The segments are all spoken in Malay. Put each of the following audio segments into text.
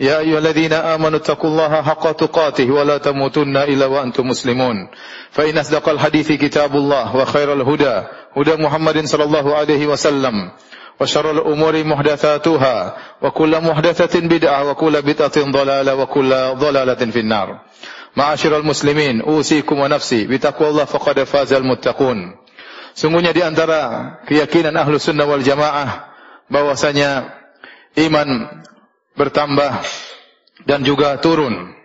يا أيها الذين آمنوا اتقوا الله حق تقاته ولا تموتن إلا وأنتم مسلمون. فإن أصدق الحديث كتاب الله وخير الهدى هدى محمد صلى الله عليه وسلم وشر الأمور محدثاتها وكل محدثة بدعة وكل بدعة ضلالة وكل ضلالة في النار. معاشر المسلمين أوصيكم ونفسي بتقوى الله فقد فاز المتقون. Sungguhnya di antara keyakinan ahlu sunnah wal jamaah bahwasanya iman bertambah dan juga turun.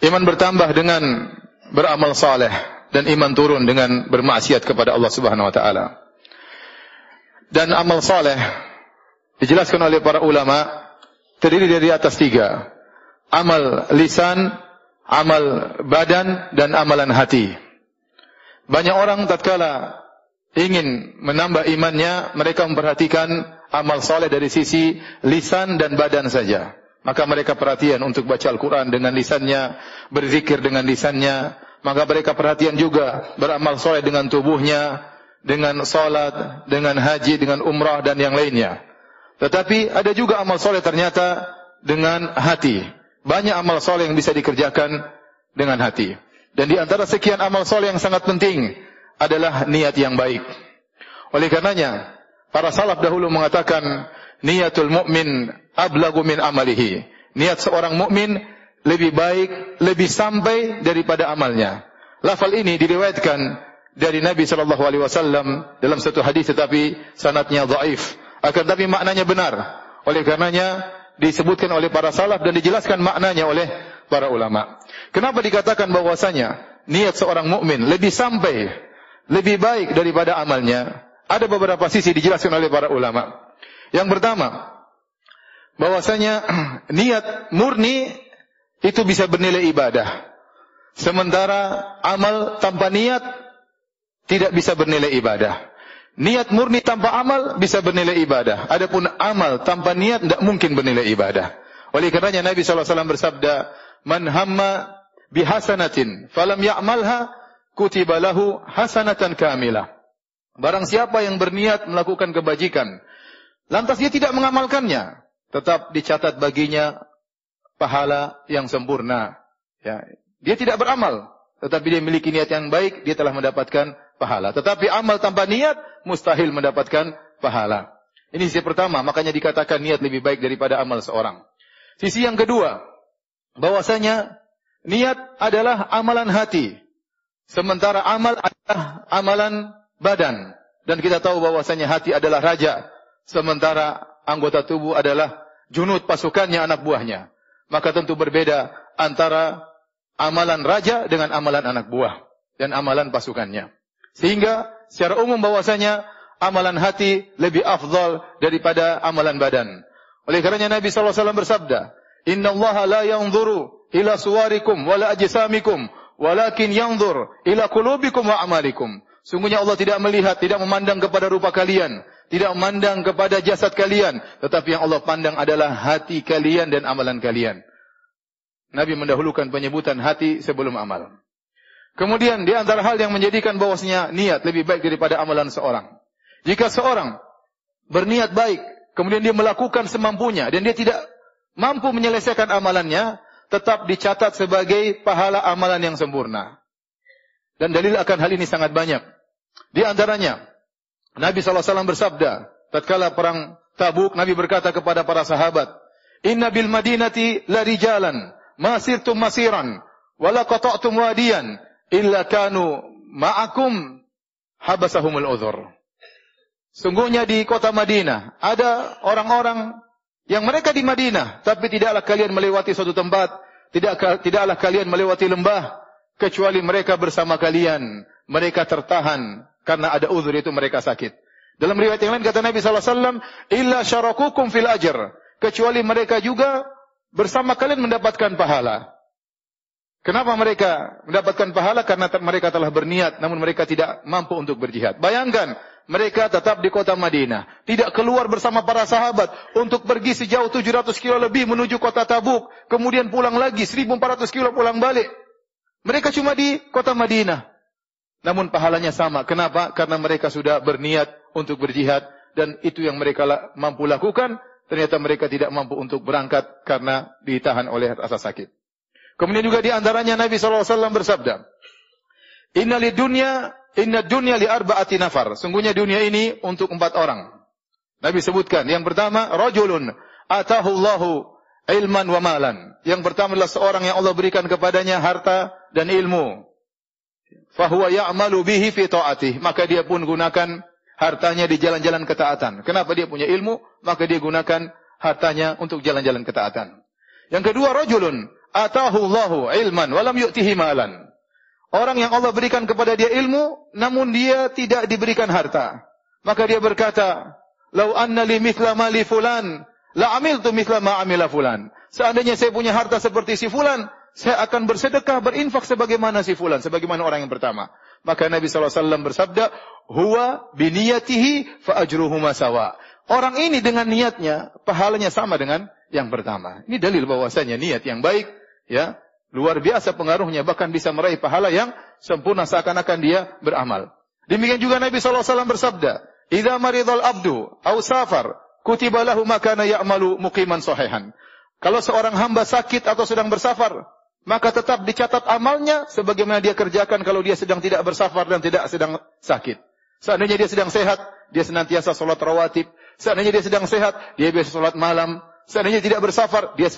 Iman bertambah dengan beramal saleh dan iman turun dengan bermaksiat kepada Allah Subhanahu wa taala. Dan amal saleh dijelaskan oleh para ulama terdiri dari atas tiga. Amal lisan, amal badan dan amalan hati. Banyak orang tatkala ingin menambah imannya, mereka memperhatikan amal soleh dari sisi lisan dan badan saja. Maka mereka perhatian untuk baca Al-Quran dengan lisannya, berzikir dengan lisannya. Maka mereka perhatian juga beramal soleh dengan tubuhnya, dengan salat, dengan haji, dengan umrah dan yang lainnya. Tetapi ada juga amal soleh ternyata dengan hati. Banyak amal soleh yang bisa dikerjakan dengan hati. Dan di antara sekian amal soleh yang sangat penting adalah niat yang baik. Oleh karenanya, Para salaf dahulu mengatakan niatul mukmin ablagu min amalihi. Niat seorang mukmin lebih baik, lebih sampai daripada amalnya. Lafal ini diriwayatkan dari Nabi sallallahu alaihi wasallam dalam satu hadis tetapi sanadnya dhaif. Akan tapi maknanya benar. Oleh karenanya disebutkan oleh para salaf dan dijelaskan maknanya oleh para ulama. Kenapa dikatakan bahwasanya niat seorang mukmin lebih sampai, lebih baik daripada amalnya? Ada beberapa sisi dijelaskan oleh para ulama. Yang pertama, bahwasanya niat murni itu bisa bernilai ibadah. Sementara amal tanpa niat tidak bisa bernilai ibadah. Niat murni tanpa amal bisa bernilai ibadah. Adapun amal tanpa niat tidak mungkin bernilai ibadah. Oleh karenanya Nabi SAW bersabda, Man hamma bihasanatin falam ya'malha kutiba lahu hasanatan kamilah. Barang siapa yang berniat melakukan kebajikan, lantas dia tidak mengamalkannya, tetap dicatat baginya pahala yang sempurna. Ya, dia tidak beramal, tetapi dia memiliki niat yang baik, dia telah mendapatkan pahala. Tetapi amal tanpa niat mustahil mendapatkan pahala. Ini sisi pertama, makanya dikatakan niat lebih baik daripada amal seorang. Sisi yang kedua, bahwasanya niat adalah amalan hati, sementara amal adalah amalan badan. Dan kita tahu bahwasanya hati adalah raja. Sementara anggota tubuh adalah junut pasukannya anak buahnya. Maka tentu berbeda antara amalan raja dengan amalan anak buah dan amalan pasukannya. Sehingga secara umum bahwasanya amalan hati lebih afdal daripada amalan badan. Oleh karenanya Nabi sallallahu alaihi wasallam bersabda innallaha la yanzuru ila suwarikum wala ajsamikum walakin yanzur ila qulubikum wa amalikum Sungguhnya Allah tidak melihat, tidak memandang kepada rupa kalian, tidak memandang kepada jasad kalian, tetapi yang Allah pandang adalah hati kalian dan amalan kalian. Nabi mendahulukan penyebutan hati sebelum amal. Kemudian di antara hal yang menjadikan bahwasanya niat lebih baik daripada amalan seorang. Jika seorang berniat baik, kemudian dia melakukan semampunya dan dia tidak mampu menyelesaikan amalannya, tetap dicatat sebagai pahala amalan yang sempurna. Dan dalil akan hal ini sangat banyak. Di antaranya, Nabi SAW bersabda, tatkala perang tabuk, Nabi berkata kepada para sahabat, Inna bil madinati la rijalan, masirtum masiran, wala qata'tum wadiyan, illa kanu ma'akum habasahumul uzur. Sungguhnya di kota Madinah, ada orang-orang yang mereka di Madinah, tapi tidaklah kalian melewati suatu tempat, tidak tidaklah kalian melewati lembah, kecuali mereka bersama kalian, mereka tertahan karena ada uzur itu mereka sakit. Dalam riwayat yang lain kata Nabi SAW, illa syarakukum fil ajr. Kecuali mereka juga bersama kalian mendapatkan pahala. Kenapa mereka mendapatkan pahala? Karena mereka telah berniat, namun mereka tidak mampu untuk berjihad. Bayangkan, mereka tetap di kota Madinah. Tidak keluar bersama para sahabat untuk pergi sejauh 700 kilo lebih menuju kota Tabuk. Kemudian pulang lagi 1400 kilo pulang balik. Mereka cuma di kota Madinah. Namun pahalanya sama. Kenapa? Karena mereka sudah berniat untuk berjihad. Dan itu yang mereka mampu lakukan. Ternyata mereka tidak mampu untuk berangkat karena ditahan oleh rasa sakit. Kemudian juga di antaranya Nabi SAW bersabda. Inna li dunya Inna dunya li arba'ati nafar. Sungguhnya dunia ini untuk empat orang. Nabi sebutkan. Yang pertama, rajulun atahu Allahu ilman wa malan. Yang pertama adalah seorang yang Allah berikan kepadanya harta dan ilmu. Fahuwa ya'malu bihi fi ta'atih. Maka dia pun gunakan hartanya di jalan-jalan ketaatan. Kenapa dia punya ilmu? Maka dia gunakan hartanya untuk jalan-jalan ketaatan. Yang kedua, rajulun atahu Allahu ilman wa lam yu'tihi malan. Orang yang Allah berikan kepada dia ilmu, namun dia tidak diberikan harta. Maka dia berkata, Lau anna li mithla ma li fulan, la amil tu mithla ma amila fulan. Seandainya saya punya harta seperti si fulan, saya akan bersedekah, berinfak sebagaimana si fulan, sebagaimana orang yang pertama. Maka Nabi SAW bersabda, Huwa biniyatihi fa ajruhu masawa. Orang ini dengan niatnya, pahalanya sama dengan yang pertama. Ini dalil bahwasanya niat yang baik, ya, Luar biasa pengaruhnya bahkan bisa meraih pahala yang sempurna seakan-akan dia beramal. Demikian juga Nabi SAW bersabda, "Idza maridul abdu aw safar, kutiba lahu ma kana ya'malu muqiman sahihan." Kalau seorang hamba sakit atau sedang bersafar, maka tetap dicatat amalnya sebagaimana dia kerjakan kalau dia sedang tidak bersafar dan tidak sedang sakit. Seandainya dia sedang sehat, dia senantiasa solat rawatib. Seandainya dia sedang sehat, dia biasa solat malam. Seandainya tidak bersafar, dia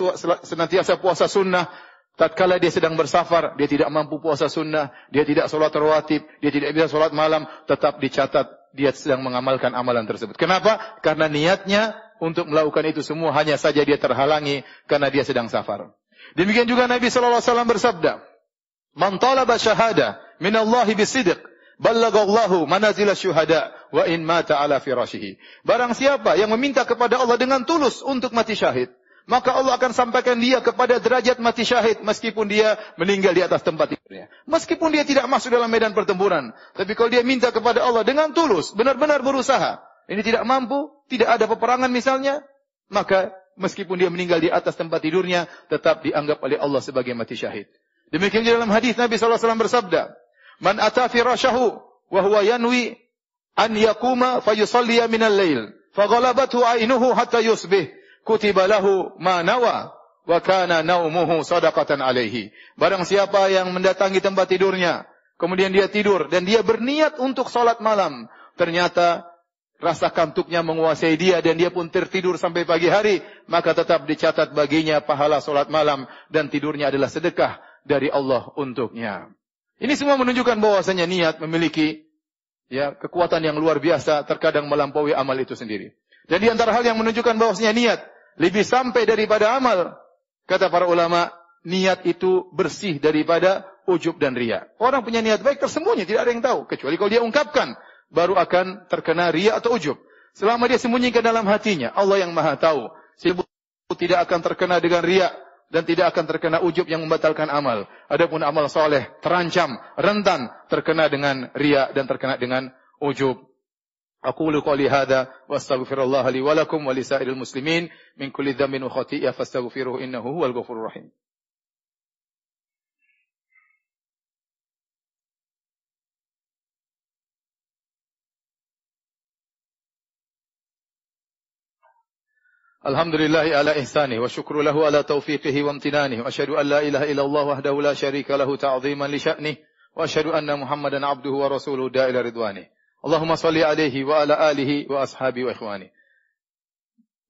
senantiasa puasa sunnah tatkala dia sedang bersafar, dia tidak mampu puasa sunnah, dia tidak solat rawatib, dia tidak bisa solat malam, tetap dicatat dia sedang mengamalkan amalan tersebut. Kenapa? Karena niatnya untuk melakukan itu semua hanya saja dia terhalangi karena dia sedang safar. Demikian juga Nabi sallallahu alaihi wasallam bersabda, "Man talaba syahada min Allah bisidq, ballaghallahu manazil syuhada wa in mata ala firashihi." Barang siapa yang meminta kepada Allah dengan tulus untuk mati syahid, maka Allah akan sampaikan dia kepada derajat mati syahid meskipun dia meninggal di atas tempat tidurnya. Meskipun dia tidak masuk dalam medan pertempuran, tapi kalau dia minta kepada Allah dengan tulus, benar-benar berusaha, ini tidak mampu, tidak ada peperangan misalnya, maka meskipun dia meninggal di atas tempat tidurnya, tetap dianggap oleh Allah sebagai mati syahid. Demikian juga dalam hadis Nabi wasallam bersabda, "Man ata firashahu wa huwa yanwi an yaquma fayusalli min al-lail, faghalabathu 'ainuhu hatta yusbih." kutiba lahu ma nawa wa kana naumuhu sadaqatan alaihi. Barang siapa yang mendatangi tempat tidurnya, kemudian dia tidur dan dia berniat untuk salat malam, ternyata rasa kantuknya menguasai dia dan dia pun tertidur sampai pagi hari, maka tetap dicatat baginya pahala salat malam dan tidurnya adalah sedekah dari Allah untuknya. Ini semua menunjukkan bahwasanya niat memiliki ya kekuatan yang luar biasa terkadang melampaui amal itu sendiri. Dan di antara hal yang menunjukkan bahwasanya niat lebih sampai daripada amal. Kata para ulama, niat itu bersih daripada ujub dan ria. Orang punya niat baik tersembunyi, tidak ada yang tahu. Kecuali kalau dia ungkapkan, baru akan terkena riak atau ujub. Selama dia sembunyikan dalam hatinya, Allah yang maha tahu. Sibu tidak akan terkena dengan riak dan tidak akan terkena ujub yang membatalkan amal. Adapun amal soleh terancam, rentan terkena dengan riak dan terkena dengan ujub. Aku lu kau wa wastaghfirullah li wa lisairil muslimin min kulli dhamin wa khati'ah, fastaghfiruhu innahu huwal ghafurur rahim. الحمد لله على إحسانه وشكر له على توفيقه وامتنانه وأشهد أن لا إله إلا الله وحده لا شريك له تعظيما لشأنه وأشهد أن محمدا عبده ورسوله دا إلى رضوانه wa ala alihi wa ashabi wa ikhwani.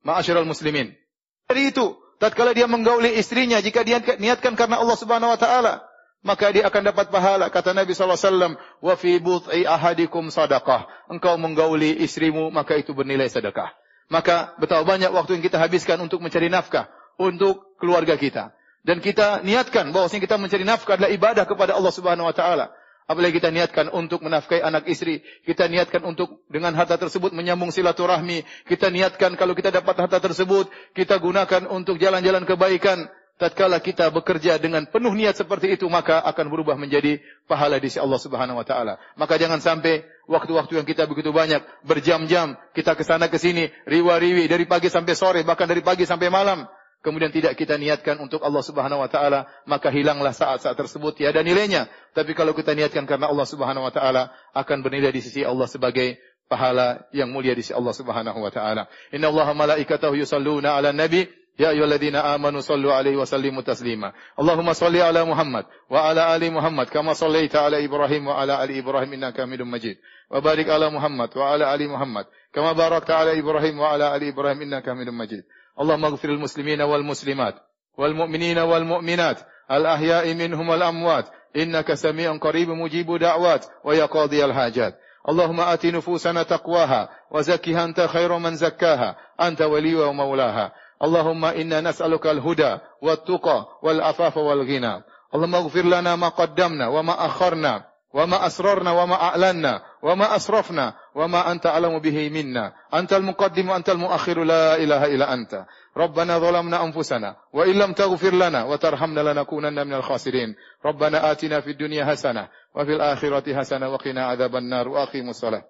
Ma'asyiral muslimin. Dari itu, tatkala dia menggauli istrinya jika dia niatkan karena Allah Subhanahu wa taala, maka dia akan dapat pahala. Kata Nabi sallallahu alaihi wasallam, "Wa fi bud'i ahadikum sadaqah." Engkau menggauli istrimu, maka itu bernilai sedekah. Maka betapa banyak waktu yang kita habiskan untuk mencari nafkah untuk keluarga kita. Dan kita niatkan bahawa kita mencari nafkah adalah ibadah kepada Allah Subhanahu wa taala. Apalagi kita niatkan untuk menafkahi anak istri. Kita niatkan untuk dengan harta tersebut menyambung silaturahmi. Kita niatkan kalau kita dapat harta tersebut, kita gunakan untuk jalan-jalan kebaikan. Tatkala kita bekerja dengan penuh niat seperti itu maka akan berubah menjadi pahala di sisi Allah Subhanahu wa taala. Maka jangan sampai waktu-waktu yang kita begitu banyak berjam-jam kita ke sana ke sini riwa-riwi dari pagi sampai sore bahkan dari pagi sampai malam kemudian tidak kita niatkan untuk Allah Subhanahu wa taala maka hilanglah saat-saat tersebut tiada nilainya. Tapi kalau kita niatkan karena Allah Subhanahu wa taala akan bernilai di sisi Allah sebagai pahala yang mulia di sisi Allah Subhanahu wa taala. Inna Allaha malaikatahu yusalluna 'alan nabi يا أيها الذين آمنوا صلوا عليه وسلموا تسليما. اللهم صل على محمد وعلى آل محمد كما صليت على إبراهيم وعلى آل إبراهيم إنك حميد مجيد. وبارك على محمد وعلى آل محمد كما باركت على إبراهيم وعلى آل إبراهيم إنك حميد مجيد. اللهم اغفر المسلمين والمسلمات والمؤمنين والمؤمنات الأحياء منهم والأموات إنك سميع قريب مجيب دعوات ويا قاضي الحاجات. اللهم آت نفوسنا تقواها وزكها أنت خير من زكاها. أنت ولي ومولاها. اللهم إنا نسألك الهدى والتقى والعفاف والغنى اللهم اغفر لنا ما قدمنا وما أخرنا وما أسررنا وما أعلنا وما أسرفنا وما أنت أعلم به منا أنت المقدم وأنت المؤخر لا إله إلا أنت ربنا ظلمنا أنفسنا وإن لم تغفر لنا وترحمنا لنكونن من الخاسرين ربنا آتنا في الدنيا حسنة وفي الآخرة حسنة وقنا عذاب النار وأقيموا الصلاة